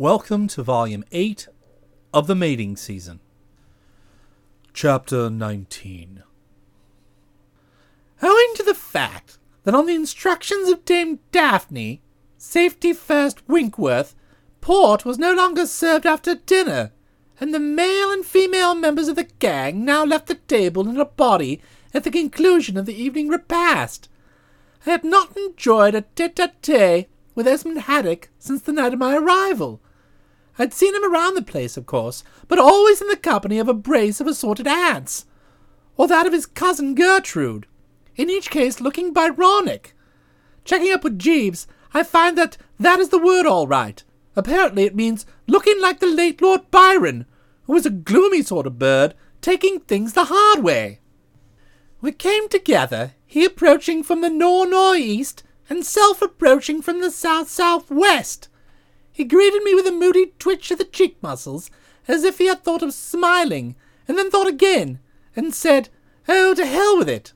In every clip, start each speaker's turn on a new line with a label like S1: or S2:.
S1: Welcome to Volume 8 of the Mating Season. Chapter 19
S2: Owing to the fact that on the instructions of Dame Daphne, safety first Winkworth, port was no longer served after dinner, and the male and female members of the gang now left the table in a body at the conclusion of the evening repast. I had not enjoyed a tete-a-tete with Esmond Haddock since the night of my arrival. I'd seen him around the place, of course, but always in the company of a brace of assorted aunts, or that of his cousin Gertrude, in each case looking Byronic. Checking up with Jeeves, I find that that is the word all right. Apparently it means looking like the late Lord Byron, who was a gloomy sort of bird, taking things the hard way. We came together, he approaching from the nor-nor-east, and self approaching from the south-south-west. He greeted me with a moody twitch of the cheek muscles, as if he had thought of smiling, and then thought again, and said, Oh, to hell with it.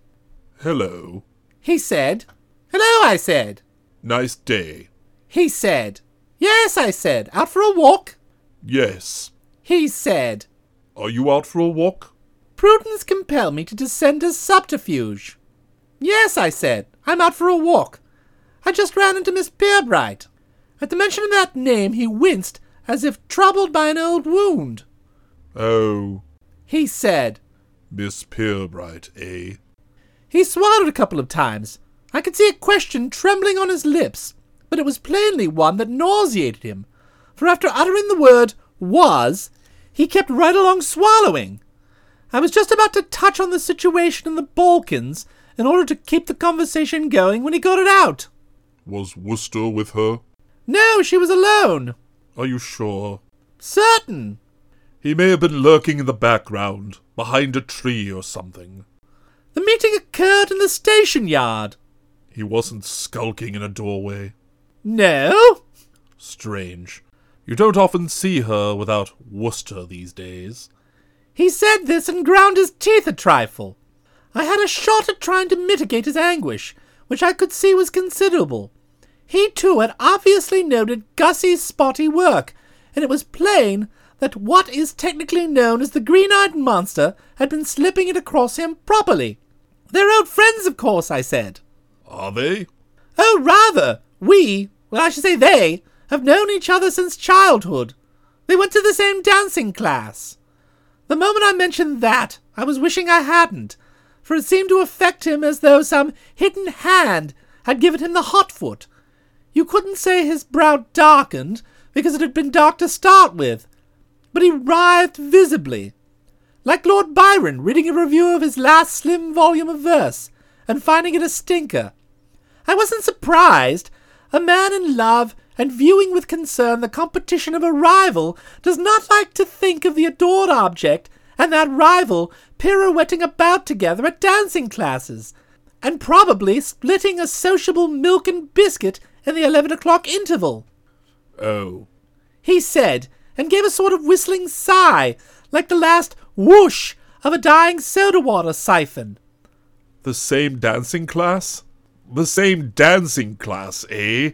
S3: Hello.
S2: He said, Hello, I said.
S3: Nice day.
S2: He said, Yes, I said. Out for a walk?
S3: Yes.
S2: He said,
S3: Are you out for a walk?
S2: Prudence compelled me to descend to subterfuge. Yes, I said. I'm out for a walk. I just ran into Miss Pirbright. At the mention of that name, he winced as if troubled by an old wound.
S3: Oh,
S2: He said,
S3: Miss Pirbright, eh?
S2: He swallowed a couple of times. I could see a question trembling on his lips, but it was plainly one that nauseated him, for after uttering the word was, he kept right along swallowing. I was just about to touch on the situation in the Balkans in order to keep the conversation going when he got it out.
S3: Was Wooster with her?
S2: No, she was alone.
S3: Are you sure?
S2: Certain.
S3: He may have been lurking in the background, behind a tree or something.
S2: The meeting occurred in the station yard.
S3: He wasn't skulking in a doorway.
S2: No?
S3: Strange. You don't often see her without Wooster these days.
S2: He said this and ground his teeth a trifle. I had a shot at trying to mitigate his anguish, which I could see was considerable. He too had obviously noted Gussie's spotty work, and it was plain that what is technically known as the green-eyed monster had been slipping it across him properly. They're old friends, of course, I said.
S3: Are they?
S2: Oh, rather. We, well, I should say they, have known each other since childhood. They went to the same dancing class. The moment I mentioned that, I was wishing I hadn't, for it seemed to affect him as though some hidden hand had given him the hot foot. You couldn't say his brow darkened, because it had been dark to start with, but he writhed visibly, like Lord Byron reading a review of his last slim volume of verse, and finding it a stinker. I wasn't surprised. A man in love and viewing with concern the competition of a rival does not like to think of the adored object and that rival pirouetting about together at dancing classes, and probably splitting a sociable milk and biscuit in the eleven o'clock interval.
S3: Oh.
S2: He said, and gave a sort of whistling sigh, like the last whoosh of a dying soda water siphon.
S3: The same dancing class? The same dancing class, eh?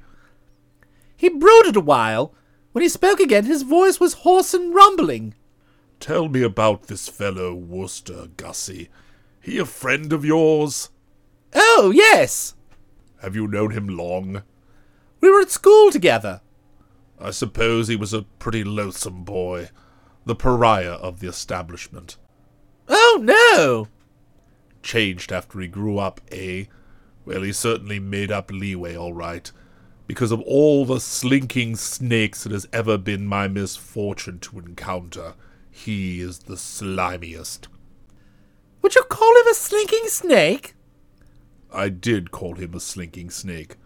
S2: He brooded a while. When he spoke again, his voice was hoarse and rumbling.
S3: Tell me about this fellow Wooster, Gussie. He a friend of yours?
S2: Oh, yes.
S3: Have you known him long?
S2: We were at school together.
S3: I suppose he was a pretty loathsome boy, the pariah of the establishment.
S2: Oh, no.
S3: Changed after he grew up, eh? Well, he certainly made up leeway, all right. Because of all the slinking snakes it has ever been my misfortune to encounter, he is the slimiest.
S2: Would you call him a slinking snake?
S3: I did call him a slinking snake,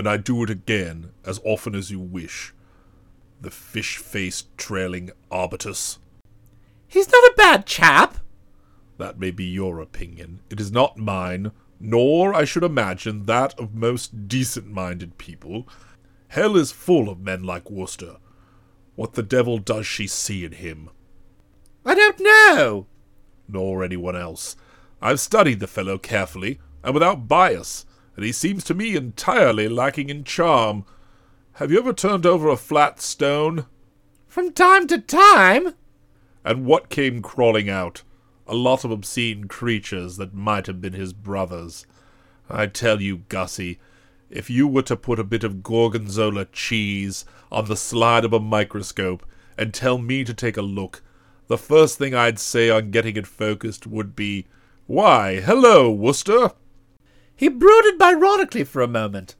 S3: and I do it again as often as you wish. The fish faced trailing arbutus.
S2: He's not a bad chap.
S3: That may be your opinion. It is not mine, nor, I should imagine, that of most decent minded people. Hell is full of men like Wooster. What the devil does she see in him?
S2: I don't know.
S3: Nor anyone else. I've studied the fellow carefully, and without bias, and he seems to me entirely lacking in charm. Have you ever turned over a flat stone?
S2: From time to time?
S3: And what came crawling out? A lot of obscene creatures that might have been his brothers. I tell you, Gussie, if you were to put a bit of gorgonzola cheese on the slide of a microscope and tell me to take a look, the first thing I'd say on getting it focused would be, Why, hello, Wooster!
S2: He brooded ironically for a moment.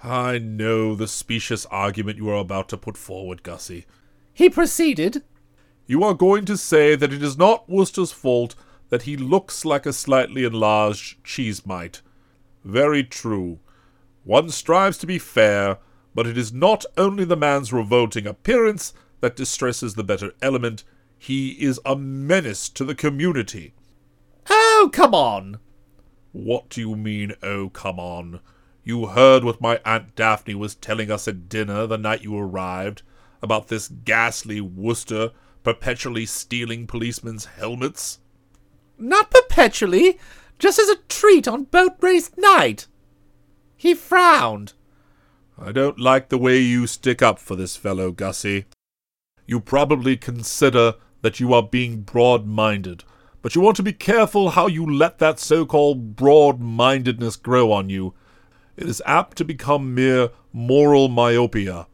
S3: I know the specious argument you are about to put forward, Gussie.
S2: He proceeded,
S3: You are going to say that it is not Wooster's fault that he looks like a slightly enlarged cheese mite. Very true. One strives to be fair, but it is not only the man's revolting appearance that distresses the better element, he is a menace to the community.
S2: Oh, come on!
S3: What do you mean, oh, come on? You heard what my Aunt Daphne was telling us at dinner the night you arrived about this ghastly Wooster perpetually stealing policemen's helmets?
S2: Not perpetually, just as a treat on boat race night. He frowned.
S3: I don't like the way you stick up for this fellow, Gussie. You probably consider that you are being broad minded, but you want to be careful how you let that so called broad mindedness grow on you. It is apt to become mere moral myopia.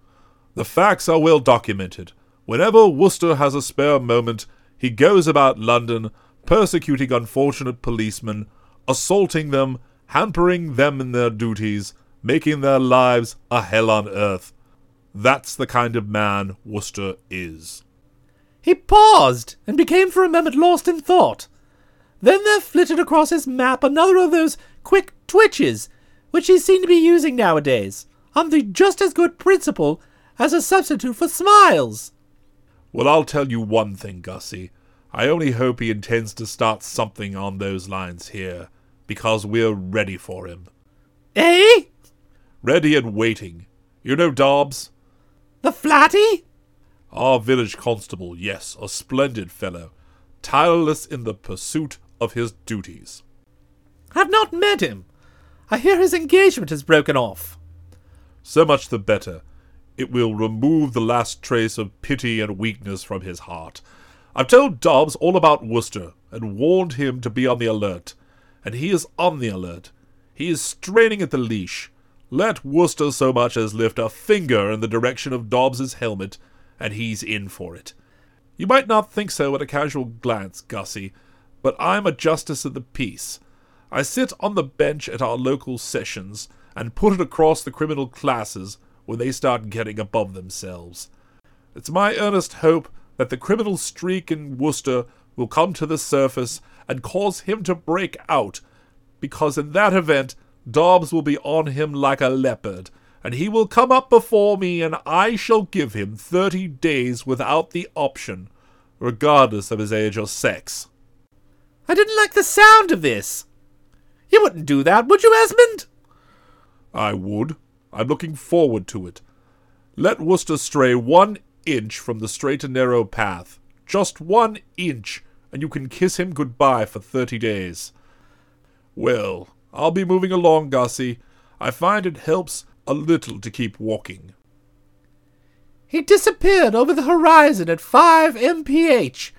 S3: The facts are well documented. Whenever Wooster has a spare moment, he goes about London, persecuting unfortunate policemen, assaulting them, hampering them in their duties, making their lives a hell on earth. That's the kind of man Wooster is.
S2: He paused and became for a moment lost in thought. Then there flitted across his map another of those quick twitches which he seemed to be using nowadays, on the just as good principle as a substitute for smiles.
S3: Well, I'll tell you one thing, Gussie. I only hope he intends to start something on those lines here, because we're ready for him.
S2: Eh?
S3: Ready and waiting. You know Dobbs?
S2: The flatty?
S3: Our village constable, yes, a splendid fellow, tireless in the pursuit of his duties.
S2: I've not met him. I hear his engagement has broken off.
S3: So much the better. It will remove the last trace of pity and weakness from his heart. I've told Dobbs all about Wooster, and warned him to be on the alert. And he is on the alert. He is straining at the leash. Let Wooster so much as lift a finger in the direction of Dobbs's helmet, and he's in for it. You might not think so at a casual glance, Gussie, but I'm a justice of the peace. I sit on the bench at our local sessions and put it across the criminal classes when they start getting above themselves. It's my earnest hope that the criminal streak in Wooster will come to the surface and cause him to break out, because in that event Dobbs will be on him like a leopard, and he will come up before me, and I shall give him thirty days without the option, regardless of his age or sex.
S2: I didn't like the sound of this. You wouldn't do that, would you, Esmond?
S3: I would. I'm looking forward to it. Let Wooster stray one inch from the straight and narrow path. Just one inch, and you can kiss him goodbye for thirty days. Well, I'll be moving along, Gussie. I find it helps a little to keep walking.
S2: He disappeared over the horizon at 5 mph,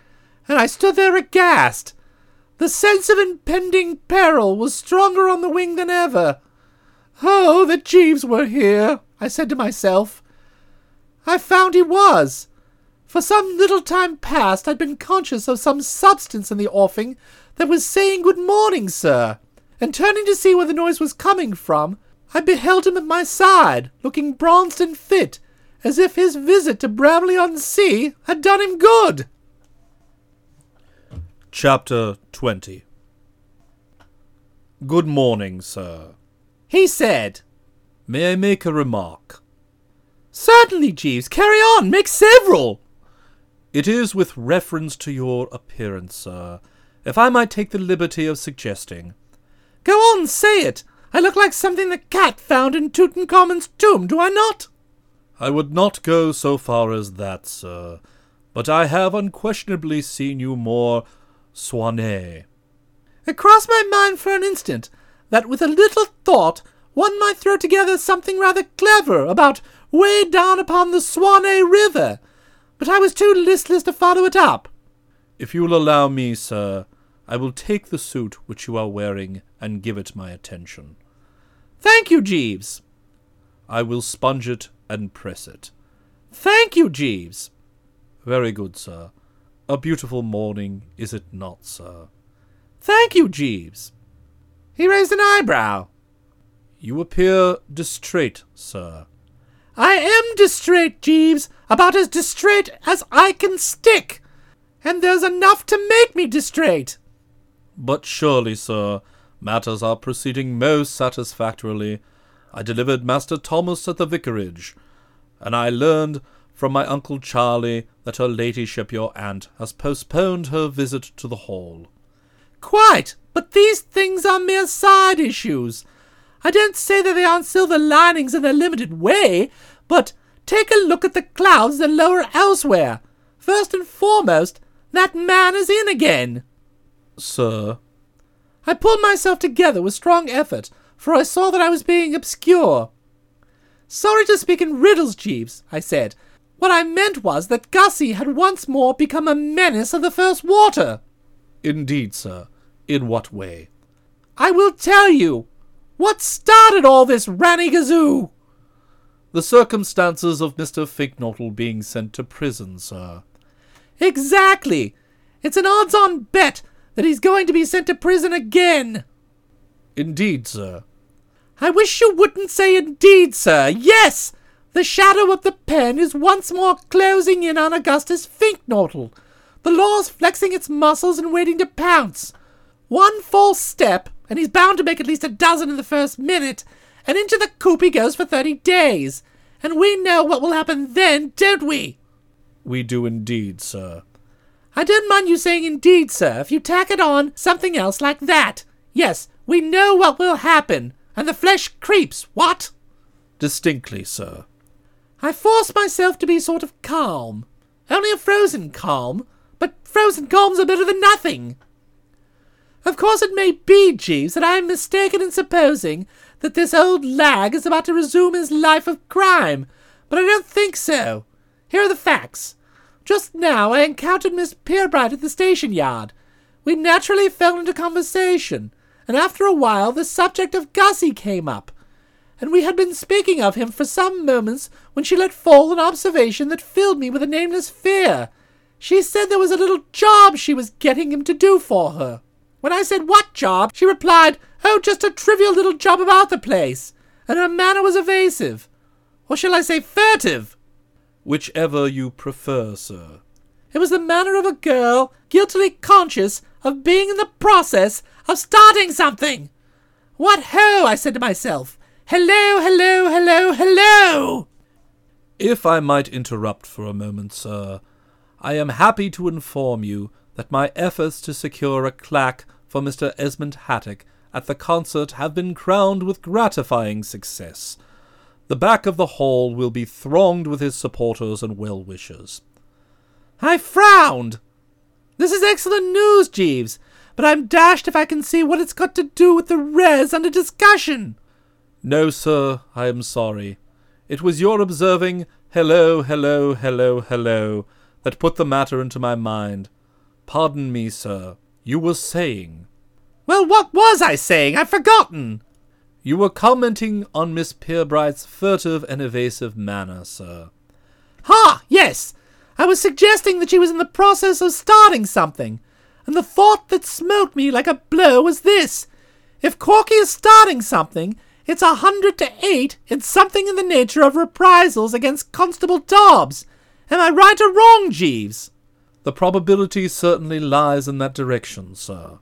S2: and I stood there aghast. The sense of impending peril was stronger on the wing than ever. Oh, that Jeeves were here, I said to myself. I found he was. For some little time past I'd been conscious of some substance in the offing that was saying good morning, sir, and turning to see where the noise was coming from, I beheld him at my side, looking bronzed and fit, as if his visit to Bramley on Sea had done him good.
S1: Chapter 20 Good morning, sir.
S2: He said,
S1: May I make a remark?
S2: Certainly, Jeeves, carry on, make several.
S1: It is with reference to your appearance, sir, if I might take the liberty of suggesting.
S2: Go on, say it. I look like something the cat found in Tutankhamun's tomb, do I not?
S1: I would not go so far as that, sir, but I have unquestionably seen you more soigné.
S2: It crossed my mind for an instant that with a little thought one might throw together something rather clever about way down upon the Swanee River, but I was too listless to follow it up.
S3: If you will allow me, sir, I will take the suit which you are wearing and give it my attention.
S2: Thank you, Jeeves.
S3: I will sponge it and press it.
S2: Thank you, Jeeves.
S3: Very good, sir. A beautiful morning, is it not, sir?
S2: Thank you, Jeeves. He raised an eyebrow.
S3: You appear distrait, sir.
S2: I am distrait, Jeeves, about as distrait as I can stick. And there's enough to make me distrait.
S3: But surely, sir, matters are proceeding most satisfactorily. I delivered Master Thomas at the vicarage, and I learned from my Uncle Charley that her ladyship your aunt has postponed her visit to the hall.
S2: Quite, but these things are mere side issues. I don't say that they aren't silver linings in their limited way, but take a look at the clouds that lower elsewhere. First and foremost, that man is in again.
S3: Sir,
S2: I pulled myself together with strong effort, for I saw that I was being obscure. Sorry to speak in riddles, Jeeves, I said. What I meant was that Gussie had once more become a menace of the first water.
S3: Indeed, sir. In what way?
S2: I will tell you. What started all this Ranny Gazoo?
S3: The circumstances of Mr. Finknottle being sent to prison, sir.
S2: Exactly. It's an odds on bet that he's going to be sent to prison again.
S3: Indeed, sir.
S2: I wish you wouldn't say indeed, sir. Yes! The shadow of the pen is once more closing in on Augustus Finknottle. The law's flexing its muscles and waiting to pounce. One false step, and he's bound to make at least a dozen in the first minute, and into the coop he goes for thirty days. And we know what will happen then, don't we?
S3: We do indeed, sir.
S2: I don't mind you saying indeed, sir, if you tack it on something else like that. Yes, we know what will happen, and the flesh creeps, what?
S3: Distinctly, sir.
S2: I force myself to be sort of calm. Only a frozen calm, but frozen calms are better than nothing. Of course it may be, Jeeves, that I am mistaken in supposing that this old lag is about to resume his life of crime, but I don't think so. Here are the facts. Just now I encountered Miss Pirbright at the station yard. We naturally fell into conversation, and after a while the subject of Gussie came up, and we had been speaking of him for some moments when she let fall an observation that filled me with a nameless fear. She said there was a little job she was getting him to do for her. When I said, What job? she replied, Oh, just a trivial little job about the place. And her manner was evasive. Or shall I say furtive?
S3: Whichever you prefer, sir.
S2: It was the manner of a girl guiltily conscious of being in the process of starting something. What ho! I said to myself. Hello, hello, hello, hello!
S3: If I might interrupt for a moment, sir, I am happy to inform you that my efforts to secure a claque for Mr. Esmond Haddock at the concert have been crowned with gratifying success. The back of the hall will be thronged with his supporters and well wishers.
S2: I frowned. This is excellent news, Jeeves, but I'm dashed if I can see what it's got to do with the res under discussion.
S3: No, sir, I am sorry. It was your observing hello, hello, hello, hello that put the matter into my mind. Pardon me, sir. You were saying.
S2: Well, what was I saying? I've forgotten.
S3: You were commenting on Miss Pirbright's furtive and evasive manner, sir.
S2: Ha! Yes! I was suggesting that she was in the process of starting something, and the thought that smote me like a blow was this. If Corky is starting something, it's a hundred to eight in something in the nature of reprisals against Constable Dobbs. Am I right or wrong, Jeeves?
S3: The probability certainly lies in that direction, sir.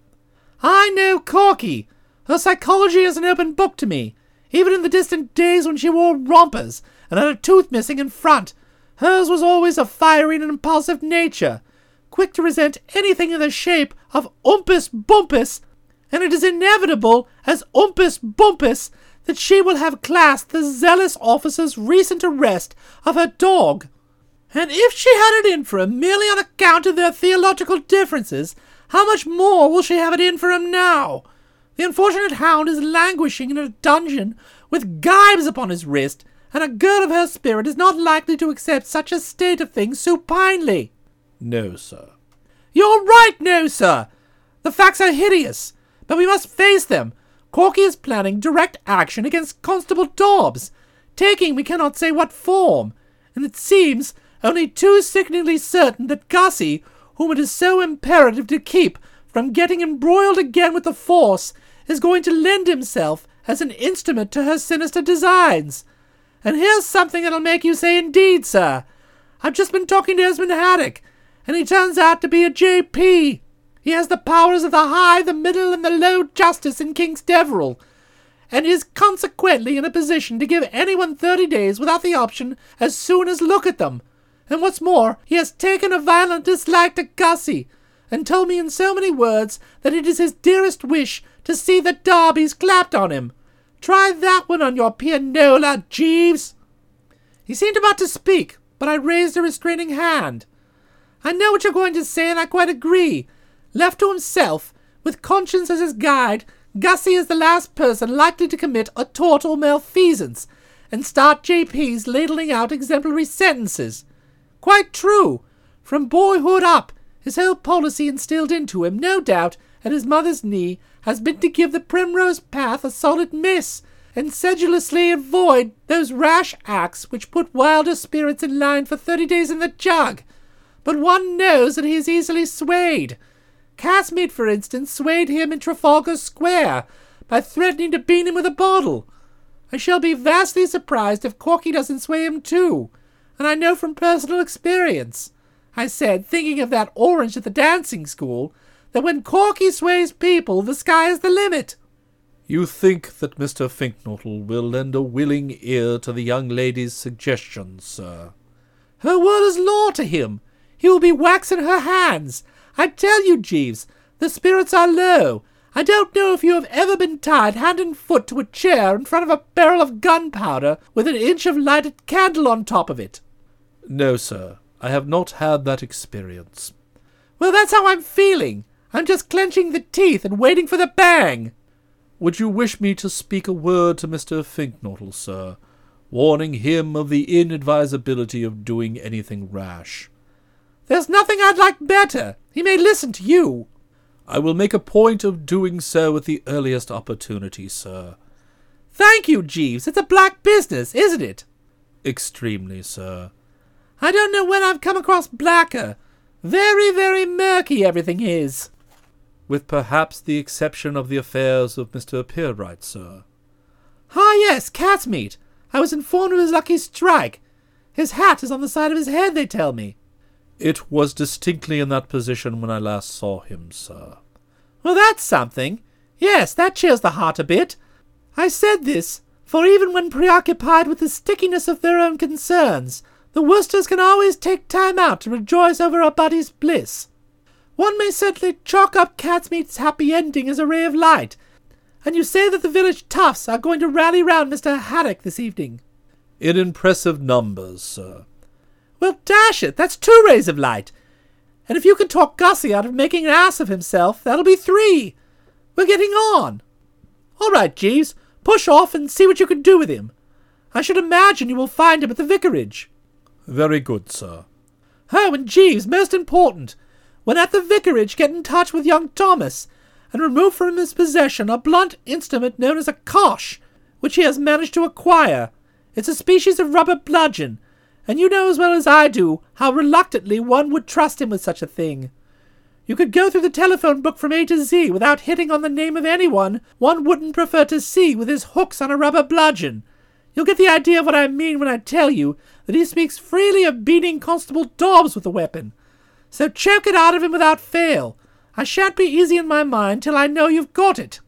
S2: I know Corky. Her psychology is an open book to me. Even in the distant days when she wore rompers and had a tooth missing in front, hers was always a fiery and impulsive nature, quick to resent anything in the shape of umpus bumpus, and it is inevitable as umpus bumpus that she will have classed the zealous officer's recent arrest of her dog. And if she had it in for him merely on account of their theological differences, how much more will she have it in for him now? The unfortunate hound is languishing in a dungeon with gyves upon his wrist, and a girl of her spirit is not likely to accept such a state of things supinely.
S1: No, sir.
S2: You're right, no, sir. The facts are hideous, but we must face them. Corky is planning direct action against Constable Dobbs, taking we cannot say what form, and it seems only too sickeningly certain that Gussie, whom it is so imperative to keep from getting embroiled again with the force, is going to lend himself as an instrument to her sinister designs. And here's something that'll make you say indeed, sir. I've just been talking to Esmond Haddock, and he turns out to be a J.P. He has the powers of the high, the middle, and the low justice in King's Deverell, and is consequently in a position to give anyone thirty days without the option as soon as look at them. And what's more, he has taken a violent dislike to Gussie, and told me in so many words that it is his dearest wish to see the Darbies clapped on him. Try that one on your pianola, Jeeves. He seemed about to speak, but I raised a restraining hand. I know what you're going to say, and I quite agree. Left to himself, with conscience as his guide, Gussie is the last person likely to commit a tort or malfeasance, and start JP's ladling out exemplary sentences. Quite true. From boyhood up, his whole policy instilled into him, no doubt, at his mother's knee, has been to give the primrose path a solid miss, and sedulously avoid those rash acts which put wilder spirits in line for thirty days in the jug. But one knows that he is easily swayed. Catsmeat, for instance, swayed him in Trafalgar Square by threatening to beat him with a bottle. I shall be vastly surprised if Corky doesn't sway him too, and I know from personal experience. I said, thinking of that orange at the dancing school, that when Corky sways people, the sky is the limit.
S1: You think that Mr. Finknottle will lend a willing ear to the young lady's suggestions, sir?
S2: Her word is law to him. He will be wax in her hands. I tell you, Jeeves, the spirits are low. I don't know if you have ever been tied hand and foot to a chair in front of a barrel of gunpowder with an inch of lighted candle on top of it.
S1: No, sir. I have not had that experience.
S2: Well, that's how I'm feeling. I'm just clenching the teeth and waiting for the bang.
S1: Would you wish me to speak a word to Mr. Finknottle, sir, warning him of the inadvisability of doing anything rash?
S2: There's nothing I'd like better. He may listen to you.
S1: I will make a point of doing so at the earliest opportunity, sir.
S2: Thank you, Jeeves. It's a black business, isn't it?
S1: Extremely, sir.
S2: I don't know when I've come across blacker. Very, very murky everything is
S1: with perhaps the exception of the affairs of Mr. Pirbright, sir.
S2: Ah, yes, Catsmeat. I was informed of his lucky strike. His hat is on the side of his head, they tell me.
S1: It was distinctly in that position when I last saw him, sir.
S2: Well, that's something. Yes, that cheers the heart a bit. I said this, for even when preoccupied with the stickiness of their own concerns, the Woosters can always take time out to rejoice over a buddy's bliss. One may certainly chalk up Catsmeat's happy ending as a ray of light. And you say that the village toughs are going to rally round Mr. Haddock this evening?
S1: In impressive numbers, sir.
S2: Well, dash it, that's two rays of light. And if you can talk Gussie out of making an ass of himself, that'll be three. We're getting on. All right, Jeeves, push off and see what you can do with him. I should imagine you will find him at the vicarage.
S1: Very good, sir.
S2: Oh, and Jeeves, most important, when at the vicarage, get in touch with young Thomas and remove from his possession a blunt instrument known as a kosh, which he has managed to acquire. It's a species of rubber bludgeon, and you know as well as I do how reluctantly one would trust him with such a thing. You could go through the telephone book from A to Z without hitting on the name of anyone one wouldn't prefer to see with his hooks on a rubber bludgeon. You'll get the idea of what I mean when I tell you that he speaks freely of beating Constable Dobbs with the weapon. So choke it out of him without fail. I shan't be easy in my mind till I know you've got it.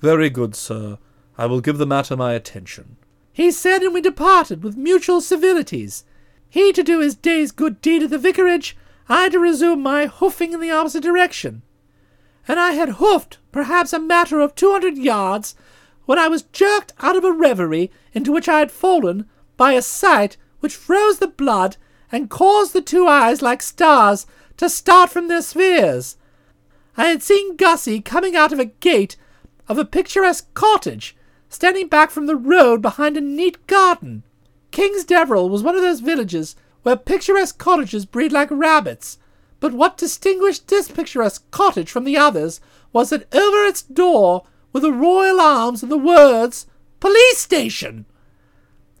S1: Very good, sir. I will give the matter my attention.
S2: He said, and we departed with mutual civilities. He to do his day's good deed at the vicarage, I to resume my hoofing in the opposite direction. And I had hoofed perhaps a matter of two hundred yards when I was jerked out of a reverie into which I had fallen by a sight which froze the blood and caused the two eyes like stars to start from their spheres. I had seen Gussie coming out of a gate of a picturesque cottage, standing back from the road behind a neat garden. King's Deverell was one of those villages where picturesque cottages breed like rabbits. But what distinguished this picturesque cottage from the others was that over its door were the royal arms and the words Police Station.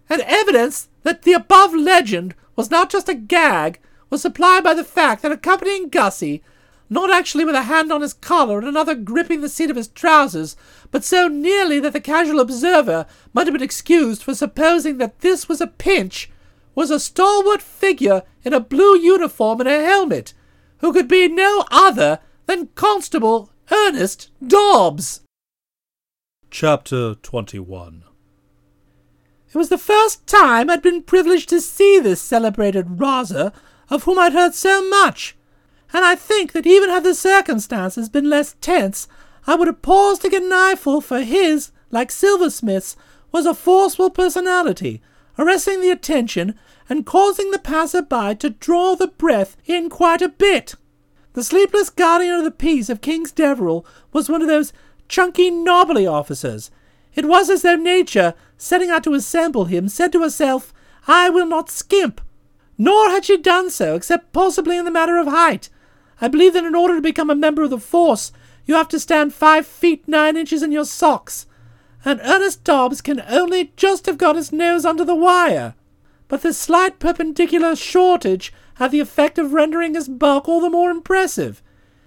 S2: And evidence that the above legend was not just a gag was supplied by the fact that accompanying Gussie, not actually with a hand on his collar and another gripping the seat of his trousers, but so nearly that the casual observer might have been excused for supposing that this was a pinch, was a stalwart figure in a blue uniform and a helmet, who could be no other than Constable Ernest Dobbs.
S1: Chapter 21
S2: It was the first time I'd been privileged to see this celebrated Rosser, of whom I'd heard so much, and I think that even had the circumstances been less tense, I would have paused to get an eyeful, for his, like Silversmith's, was a forceful personality, arresting the attention and causing the passer-by to draw the breath in quite a bit. The sleepless guardian of the peace of King's Deverell was one of those chunky, knobbly officers. It was as though nature, setting out to assemble him, said to herself, I will not skimp. Nor had she done so, except possibly in the matter of height. I believe that in order to become a member of the force, you have to stand five feet nine inches in your socks. And Ernest Dobbs can only just have got his nose under the wire. But this slight perpendicular shortage had the effect of rendering his bulk all the more impressive.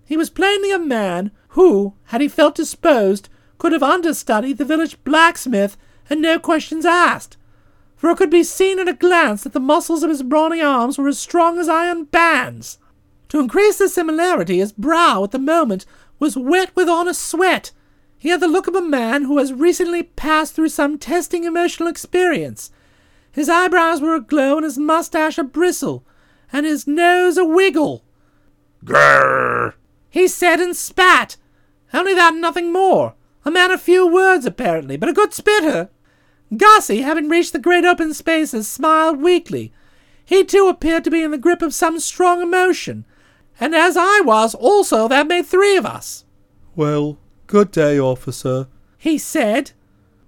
S2: He was plainly a man who, had he felt disposed, could have understudied the village blacksmith and no questions asked, for it could be seen at a glance that the muscles of his brawny arms were as strong as iron bands. To increase the similarity, his brow at the moment was wet with honest sweat. He had the look of a man who has recently passed through some testing emotional experience. His eyebrows were aglow and his mustache a bristle, and his nose a wiggle.
S3: Grrr!
S2: He said and spat. Only that and nothing more. A man of few words, apparently, but a good spitter. Gussie, having reached the great open spaces, smiled weakly. He too appeared to be in the grip of some strong emotion, and as I was also, that made three of us.
S1: Well, good day, officer.
S2: He said,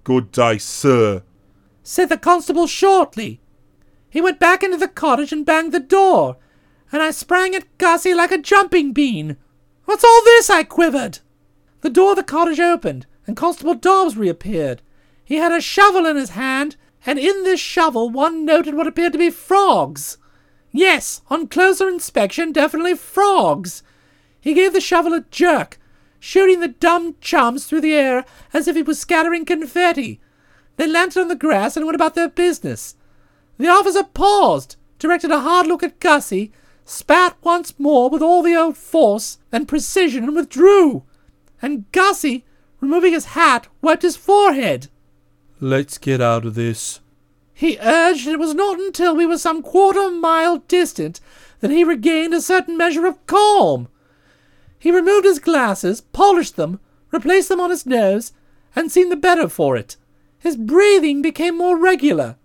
S3: Good day, sir.
S2: said the constable shortly. He went back into the cottage and banged the door, and I sprang at Gussie like a jumping bean. What's all this? I quivered. The door of the cottage opened, and Constable Dobbs reappeared. He had a shovel in his hand, and in this shovel one noted what appeared to be frogs. Yes, on closer inspection, definitely frogs. He gave the shovel a jerk, shooting the dumb chums through the air as if he was scattering confetti. They landed on the grass and went about their business. The officer paused, directed a hard look at Gussie, spat once more with all the old force and precision, and withdrew. And Gussie, removing his hat, wiped his forehead.
S1: Let's get out of this.
S2: He urged, and it was not until we were some quarter mile distant that he regained a certain measure of calm. He removed his glasses, polished them, replaced them on his nose, and seemed the better for it. His breathing became more regular.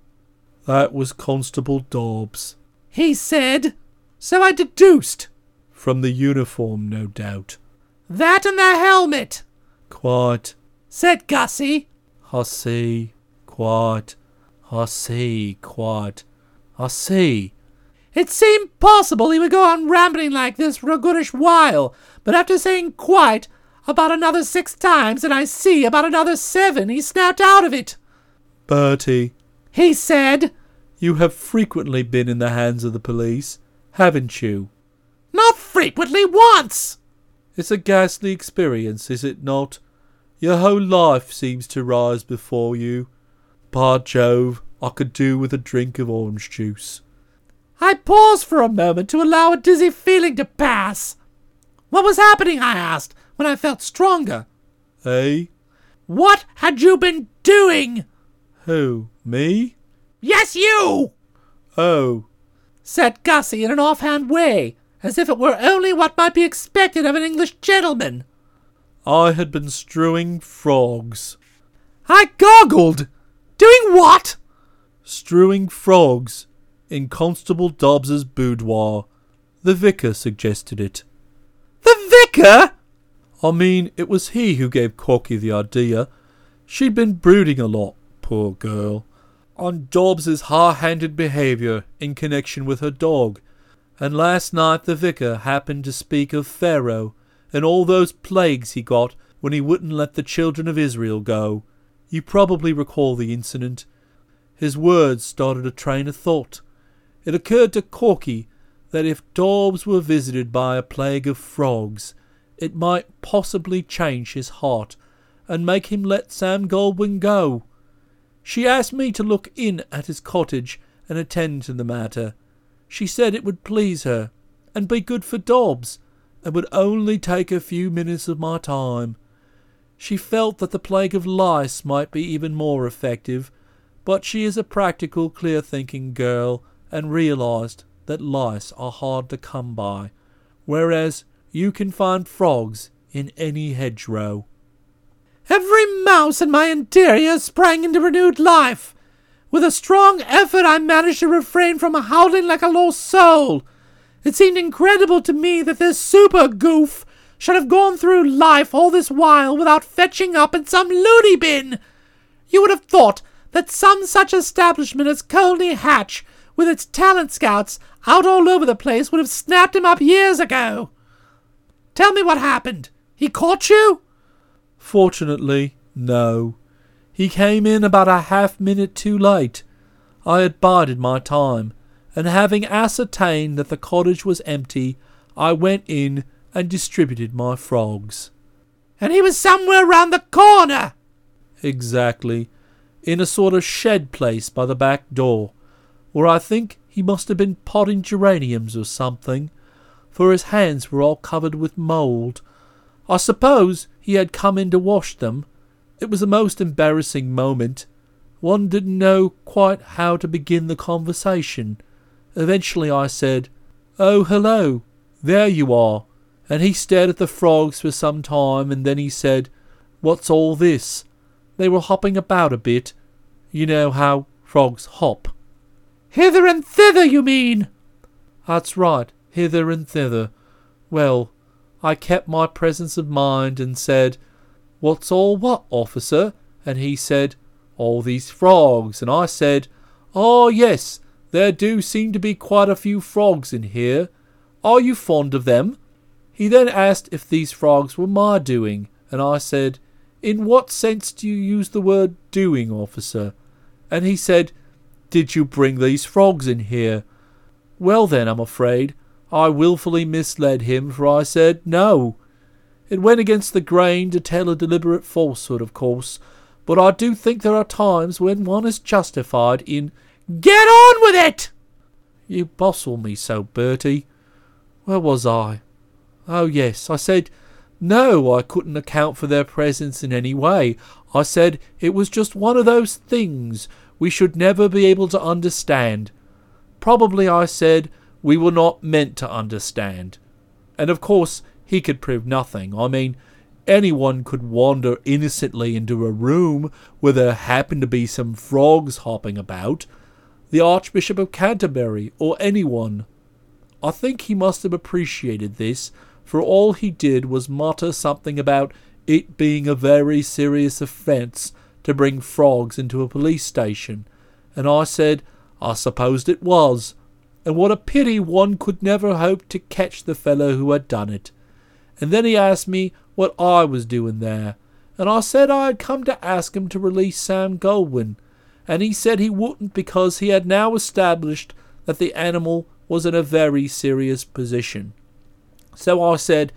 S1: That was Constable Dobbs.
S2: He said, so I deduced.
S1: From the uniform, no doubt.
S2: That and the helmet,
S1: Quite.
S2: said Gussie.
S1: I see. Quite. I see. Quite. I see.
S2: It seemed possible he would go on rambling like this for a goodish while, but after saying quite about another six times, and I see about another seven, he snapped out of it.
S1: Bertie,
S2: He said,
S1: you have frequently been in the hands of the police, haven't you?
S2: Not frequently, once.
S1: It's a ghastly experience, is it not? Your whole life seems to rise before you. By Jove, I could do with a drink of orange juice.
S2: I paused for a moment to allow a dizzy feeling to pass. What was happening, I asked, when I felt stronger.
S1: Eh?
S2: What had you been doing?
S1: Who? Me?
S2: Yes, you,
S1: Oh,
S2: said Gussie in an offhand way, as if it were only what might be expected of an English gentleman.
S1: I had been strewing frogs.
S2: I goggled. Doing what?
S1: Strewing frogs in Constable Dobbs's boudoir. The vicar suggested it.
S2: The vicar?
S1: I mean, it was he who gave Corky the idea. She'd been brooding a lot, poor girl.
S2: on Dobbs's high-handed behaviour in connection with her dog, and last night the vicar happened to speak of Pharaoh and all those plagues he got when he wouldn't let the children of Israel go. You probably recall the incident. His words started a train of thought. It occurred to Corky that if Dobbs were visited by a plague of frogs, it might possibly change his heart and make him let Sam Goldwyn go. She asked me to look in at his cottage and attend to the matter. She said it would please her and be good for Dobbs, and would only take a few minutes of my time. She felt that the plague of lice might be even more effective, but she is a practical, clear thinking girl and realized that lice are hard to come by, whereas you can find frogs in any hedgerow.
S4: Every mouse in my interior sprang into renewed life. With a strong effort, I managed to refrain from howling like a lost soul. It seemed incredible to me that this super goof should have gone through life all this while without fetching up in some loony bin. You would have thought that some such establishment as Colney Hatch, with its talent scouts out all over the place, would have snapped him up years ago. Tell me what happened. He caught you?
S2: Fortunately, no. He came in about a half minute too late. I had bided my time, and having ascertained that the cottage was empty, I went in and distributed my frogs.
S4: And he was somewhere round the corner.
S2: Exactly. In a sort of shed place by the back door, where I think he must have been potting geraniums or something, for his hands were all covered with mould. I suppose he had come in to wash them. It was a most embarrassing moment. One didn't know quite how to begin the conversation. Eventually I said, Oh, hello, there you are. And he stared at the frogs for some time, and then he said, What's all this? They were hopping about a bit. You know how frogs hop.
S4: Hither and thither, you mean?
S2: That's right, hither and thither. Well, I kept my presence of mind and said, What's all what, officer? And he said, All these frogs. And I said, Oh, yes, there do seem to be quite a few frogs in here. Are you fond of them? He then asked if these frogs were my doing, and I said, In what sense do you use the word doing, officer? And he said, Did you bring these frogs in here? Well, then, I'm afraid I wilfully misled him, for I said no. It went against the grain to tell a deliberate falsehood, of course, but I do think there are times when one is justified in
S4: Get on with it!
S2: You bustle me so, Bertie. Where was I? Oh, yes, I said no, I couldn't account for their presence in any way. I said it was just one of those things we should never be able to understand. Probably I said we were not meant to understand. And of course, he could prove nothing. I mean, anyone could wander innocently into a room where there happened to be some frogs hopping about. The Archbishop of Canterbury, or anyone. I think he must have appreciated this, for all he did was mutter something about it being a very serious offence to bring frogs into a police station, and I said I supposed it was, and what a pity one could never hope to catch the fellow who had done it. And then he asked me what I was doing there, and I said I had come to ask him to release Sam Goldwyn, and he said he wouldn't because he had now established that the animal was in a very serious position. So I said,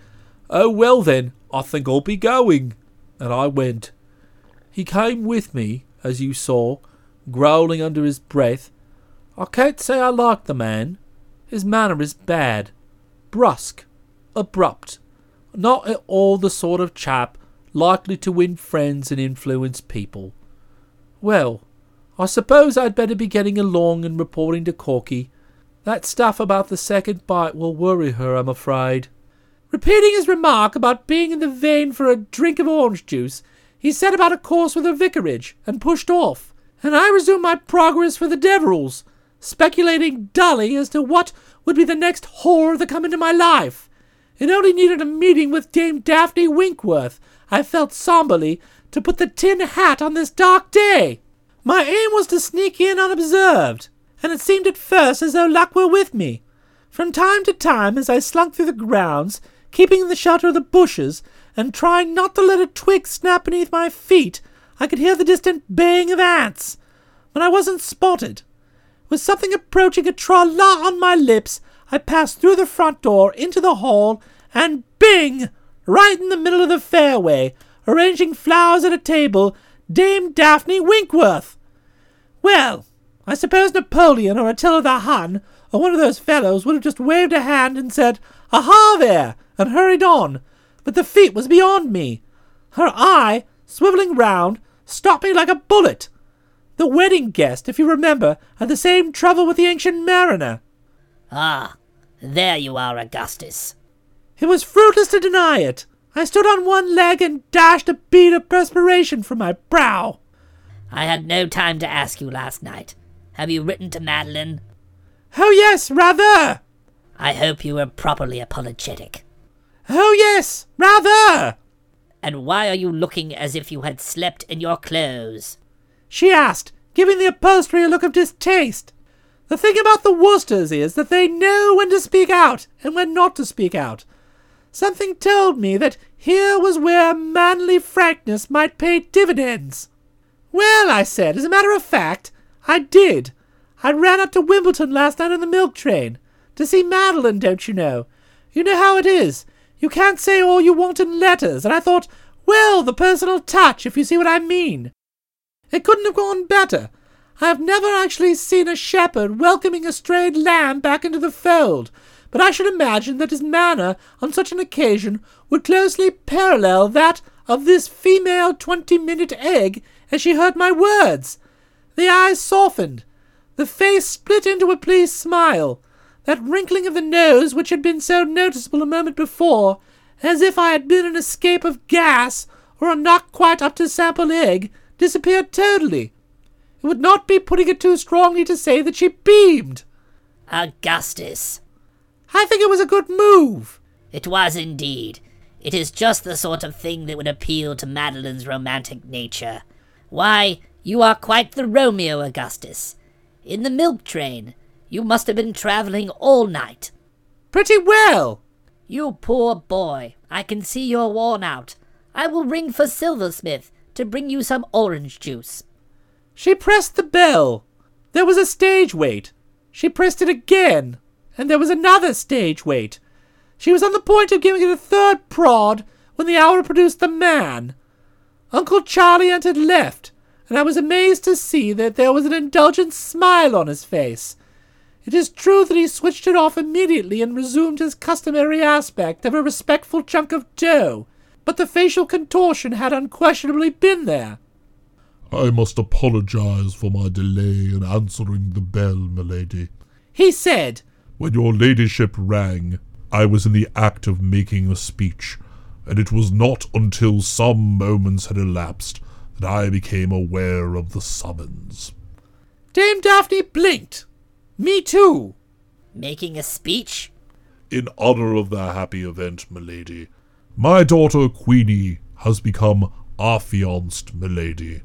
S2: Oh, well then, I think I'll be going. And I went. He came with me, as you saw, growling under his breath. I can't say I like the man. His manner is bad, brusque, abrupt, not at all the sort of chap likely to win friends and influence people. Well, I suppose I'd better be getting along and reporting to Corky. That stuff about the second bite will worry her, I'm afraid.
S4: Repeating his remark about being in the vein for a drink of orange juice, he set about a course with the vicarage and pushed off, and I resumed my progress for the Deverills, speculating dully as to what would be the next horror to come into my life. It only needed a meeting with Dame Daphne Winkworth, I felt somberly, to put the tin hat on this dark day.
S2: My aim was to sneak in unobserved, and it seemed at first as though luck were with me. From time to time, as I slunk through the grounds, keeping in the shelter of the bushes, and trying not to let a twig snap beneath my feet, I could hear the distant baying of aunts. But I wasn't spotted. With something approaching a tra la on my lips, I passed through the front door into the hall, and bing! Right in the middle of the fairway, arranging flowers at a table, Dame Daphne Winkworth. Well, I suppose Napoleon or Attila the Hun or one of those fellows would have just waved a hand and said, Aha there! and hurried on, but the feat was beyond me. Her eye, swivelling round, stopped me like a bullet. The wedding guest, if you remember, had the same trouble with the ancient mariner.
S5: Ah, there you are, Augustus.
S2: It was fruitless to deny it. I stood on one leg and dashed a bead of perspiration from my brow.
S5: I had no time to ask you last night. Have you written to Madeline?
S2: Oh, yes, rather.
S5: I hope you were properly apologetic.
S2: Oh, yes, rather.
S5: And why are you looking as if you had slept in your clothes?
S2: She asked, giving the upholstery a look of distaste. The thing about the Woosters is that they know when to speak out and when not to speak out. Something told me that here was where manly frankness might pay dividends. Well, I said, as a matter of fact, I did. I ran up to Wimbledon last night on the milk train. To see Madeline, don't you know? You know how it is. You can't say all you want in letters, and I thought, well, the personal touch, if you see what I mean. It couldn't have gone better. I have never actually seen a shepherd welcoming a strayed lamb back into the fold, but I should imagine that his manner on such an occasion would closely parallel that of this female twenty-minute egg as she heard my words. The eyes softened, the face split into a pleased smile, that wrinkling of the nose which had been so noticeable a moment before, as if I had been an escape of gas or a not quite up to sample egg, disappeared totally. It would not be putting it too strongly to say that she beamed.
S5: Augustus.
S2: I think it was a good move.
S5: It was indeed. It is just the sort of thing that would appeal to Madeline's romantic nature. Why, you are quite the Romeo, Augustus. In the milk train. You must have been traveling all night.
S2: Pretty well.
S5: You poor boy. I can see you're worn out. I will ring for Silversmith to bring you some orange juice.
S2: She pressed the bell. There was a stage wait. She pressed it again, and there was another stage wait. She was on the point of giving it a third prod when the hour produced the man. Uncle Charlie entered left, and I was amazed to see that there was an indulgent smile on his face. It is true that he switched it off immediately and resumed his customary aspect of a respectful chunk of dough, but the facial contortion had unquestionably been there.
S3: I must apologize for my delay in answering the bell, milady.
S2: He said,
S3: When your ladyship rang, I was in the act of making a speech, and it was not until some moments had elapsed that I became aware of the summons.
S2: Dame Daphne blinked. Me too.
S5: Making a speech?
S3: In honor of the happy event, milady, my daughter Queenie has become affianced, milady.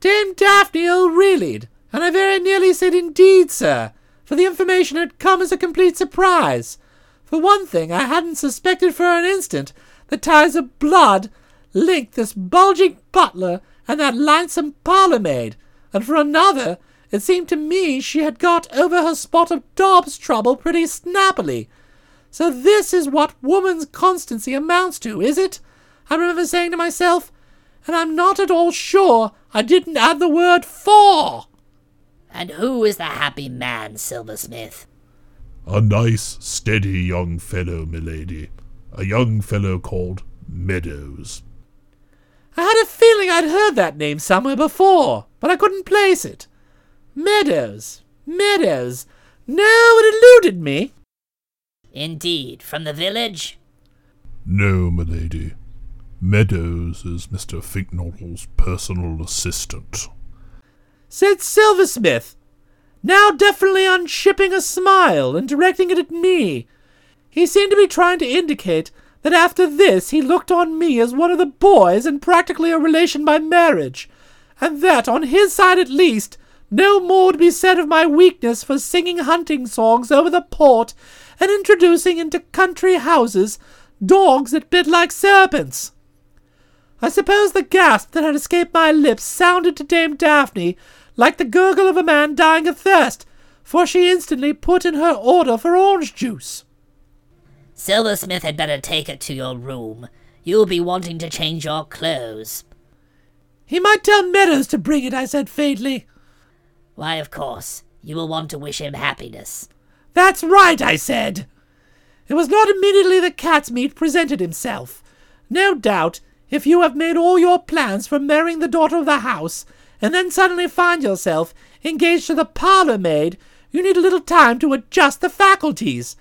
S2: Dame Daphne O'Reilly'd, and I very nearly said indeed, sir, for the information had come as a complete surprise. For one thing, I hadn't suspected for an instant that ties of blood linked this bulging butler and that linesome parlour maid, and for another, it seemed to me she had got over her spot of Dobbs trouble pretty snappily. So this is what woman's constancy amounts to, is it? I remember saying to myself, and I'm not at all sure I didn't add the word for.
S5: And who is the happy man, Silversmith?
S3: A nice, steady young fellow, milady. A young fellow called Meadows.
S2: I had a feeling I'd heard that name somewhere before, but I couldn't place it. Meadows, Meadows. No, it eluded me.
S5: Indeed, from the village?
S3: No, milady. Meadows is Mr. Fink-Nottle's personal assistant.
S2: Said Silversmith, now definitely unshipping a smile and directing it at me. He seemed to be trying to indicate that after this he looked on me as one of the boys and practically a relation by marriage,
S6: and that, on his side at least, no more would be said of my weakness for singing hunting songs over the port and introducing into country houses dogs that bit like serpents. I suppose the gasp that had escaped my lips sounded to Dame Daphne like the gurgle of a man dying of thirst, for she instantly put in her order for orange juice.
S5: Silversmith had better take it to your room. You'll be wanting to change your clothes.
S6: He might tell Meadows to bring it, I said faintly.
S5: Why, of course, you will want to wish him happiness.
S6: That's right, I said. It was not immediately that Catsmeat presented himself. No doubt, if you have made all your plans for marrying the daughter of the house, and then suddenly find yourself engaged to the parlour maid, you need a little time to adjust the faculties.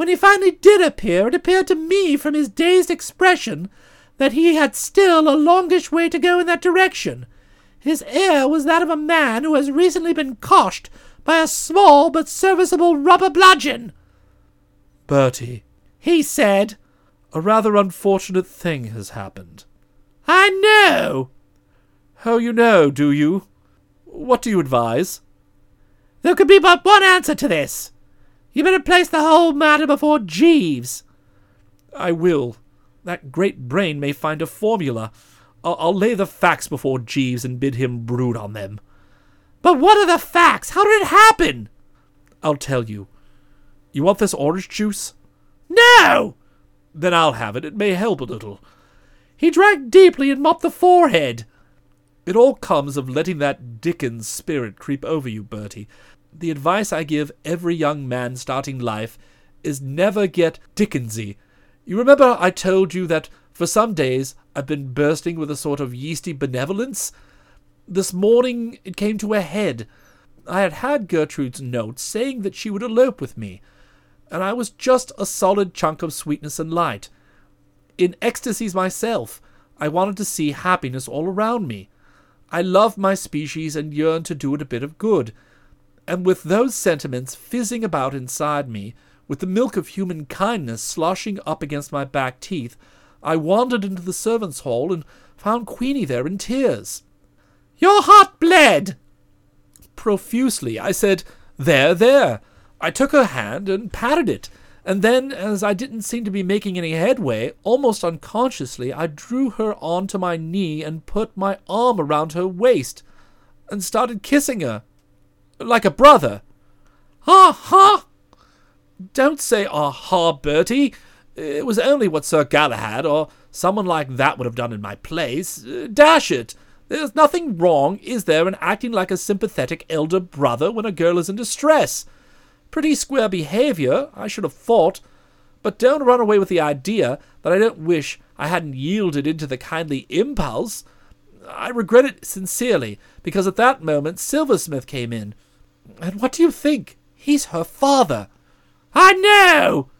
S6: When he finally did appear, it appeared to me from his dazed expression that he had still a longish way to go in that direction. His air was that of a man who has recently been coshed by a small but serviceable rubber bludgeon.
S2: Bertie,
S6: He said,
S2: a rather unfortunate thing has happened.
S6: I know.
S2: Oh, you know, do you? What do you advise?
S6: There could be but one answer to this. You better place the whole matter before Jeeves.
S2: I will. That great brain may find a formula. I'll, I'll lay the facts before Jeeves and bid him brood on them.
S6: But what are the facts? How did it happen?
S2: I'll tell you. You want this orange juice?
S6: No!
S2: Then I'll have it. It may help a little.
S6: He drank deeply and mopped the forehead.
S2: It all comes of letting that Dickens spirit creep over you, Bertie. The advice I give every young man starting life is never get Dickensy. You remember I told you that for some days I've been bursting with a sort of yeasty benevolence? This morning it came to a head. I had had Gertrude's note saying that she would elope with me, and I was just a solid chunk of sweetness and light. In ecstasies myself, I wanted to see happiness all around me. I love my species and yearn to do it a bit of good. And with those sentiments fizzing about inside me, with the milk of human kindness sloshing up against my back teeth, I wandered into the servants' hall and found Queenie there in tears.
S6: Your heart bled.
S2: Profusely, I said, There, there. I took her hand and patted it, and then, as I didn't seem to be making any headway, almost unconsciously I drew her onto my knee and put my arm around her waist, and started kissing her. Like a brother.
S6: Ha ha!
S2: Don't say aha, Bertie. It was only what Sir Galahad or someone like that would have done in my place. Uh, dash it! There's nothing wrong, is there, in acting like a sympathetic elder brother when a girl is in distress? Pretty square behaviour, I should have thought. But don't run away with the idea that I don't wish I hadn't yielded into the kindly impulse. I regret it sincerely, because at that moment Silversmith came in. And what do you think? He's her father.
S6: I know!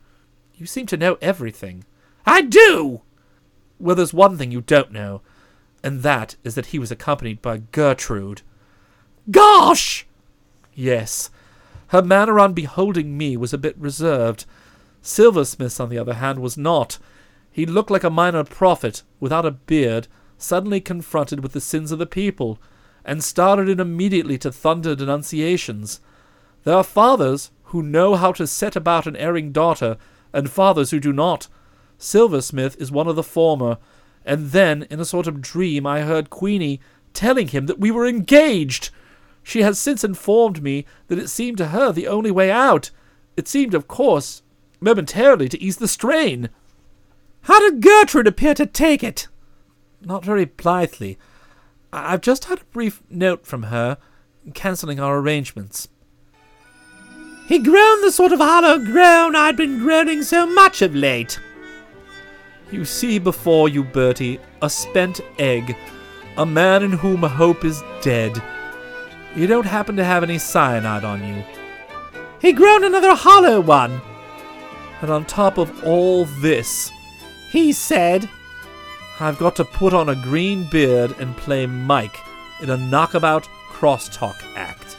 S2: You seem to know everything.
S6: I do!
S2: Well, there's one thing you don't know, and that is that he was accompanied by Gertrude.
S6: Gosh!
S2: Yes, her manner on beholding me was a bit reserved. Silversmith's, on the other hand, was not. He looked like a minor prophet, without a beard, suddenly confronted with the sins of the people, and started in immediately to thunder denunciations. There are fathers who know how to set about an erring daughter, and fathers who do not. Silversmith is one of the former, and then, in a sort of dream, I heard Queenie telling him that we were engaged. She has since informed me that it seemed to her the only way out. It seemed, of course, momentarily to ease the strain.
S6: How did Gertrude appear to take it?
S2: Not very blithely. I've just had a brief note from her, cancelling our arrangements.
S6: He groaned the sort of hollow groan I'd been groaning so much of late.
S2: You see before you, Bertie, a spent egg, a man in whom hope is dead. You don't happen to have any cyanide on you.
S6: He groaned another hollow one.
S2: And on top of all this,
S6: He said,
S2: I've got to put on a green beard and play Mike in a knockabout crosstalk act.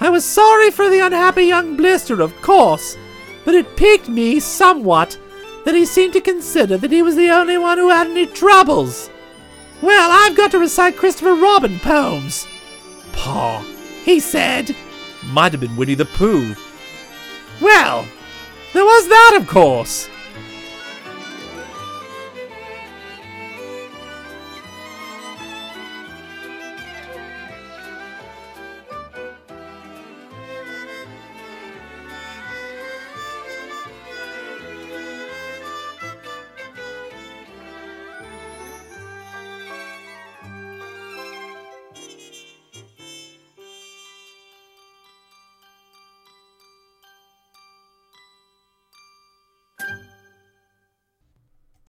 S6: I was sorry for the unhappy young blister, of course, but it piqued me somewhat that he seemed to consider that he was the only one who had any troubles.
S2: Well, I've got to recite Christopher Robin poems.
S1: Paw.
S2: He said,
S1: Might have been Winnie the Pooh.
S2: Well, there was that, of course.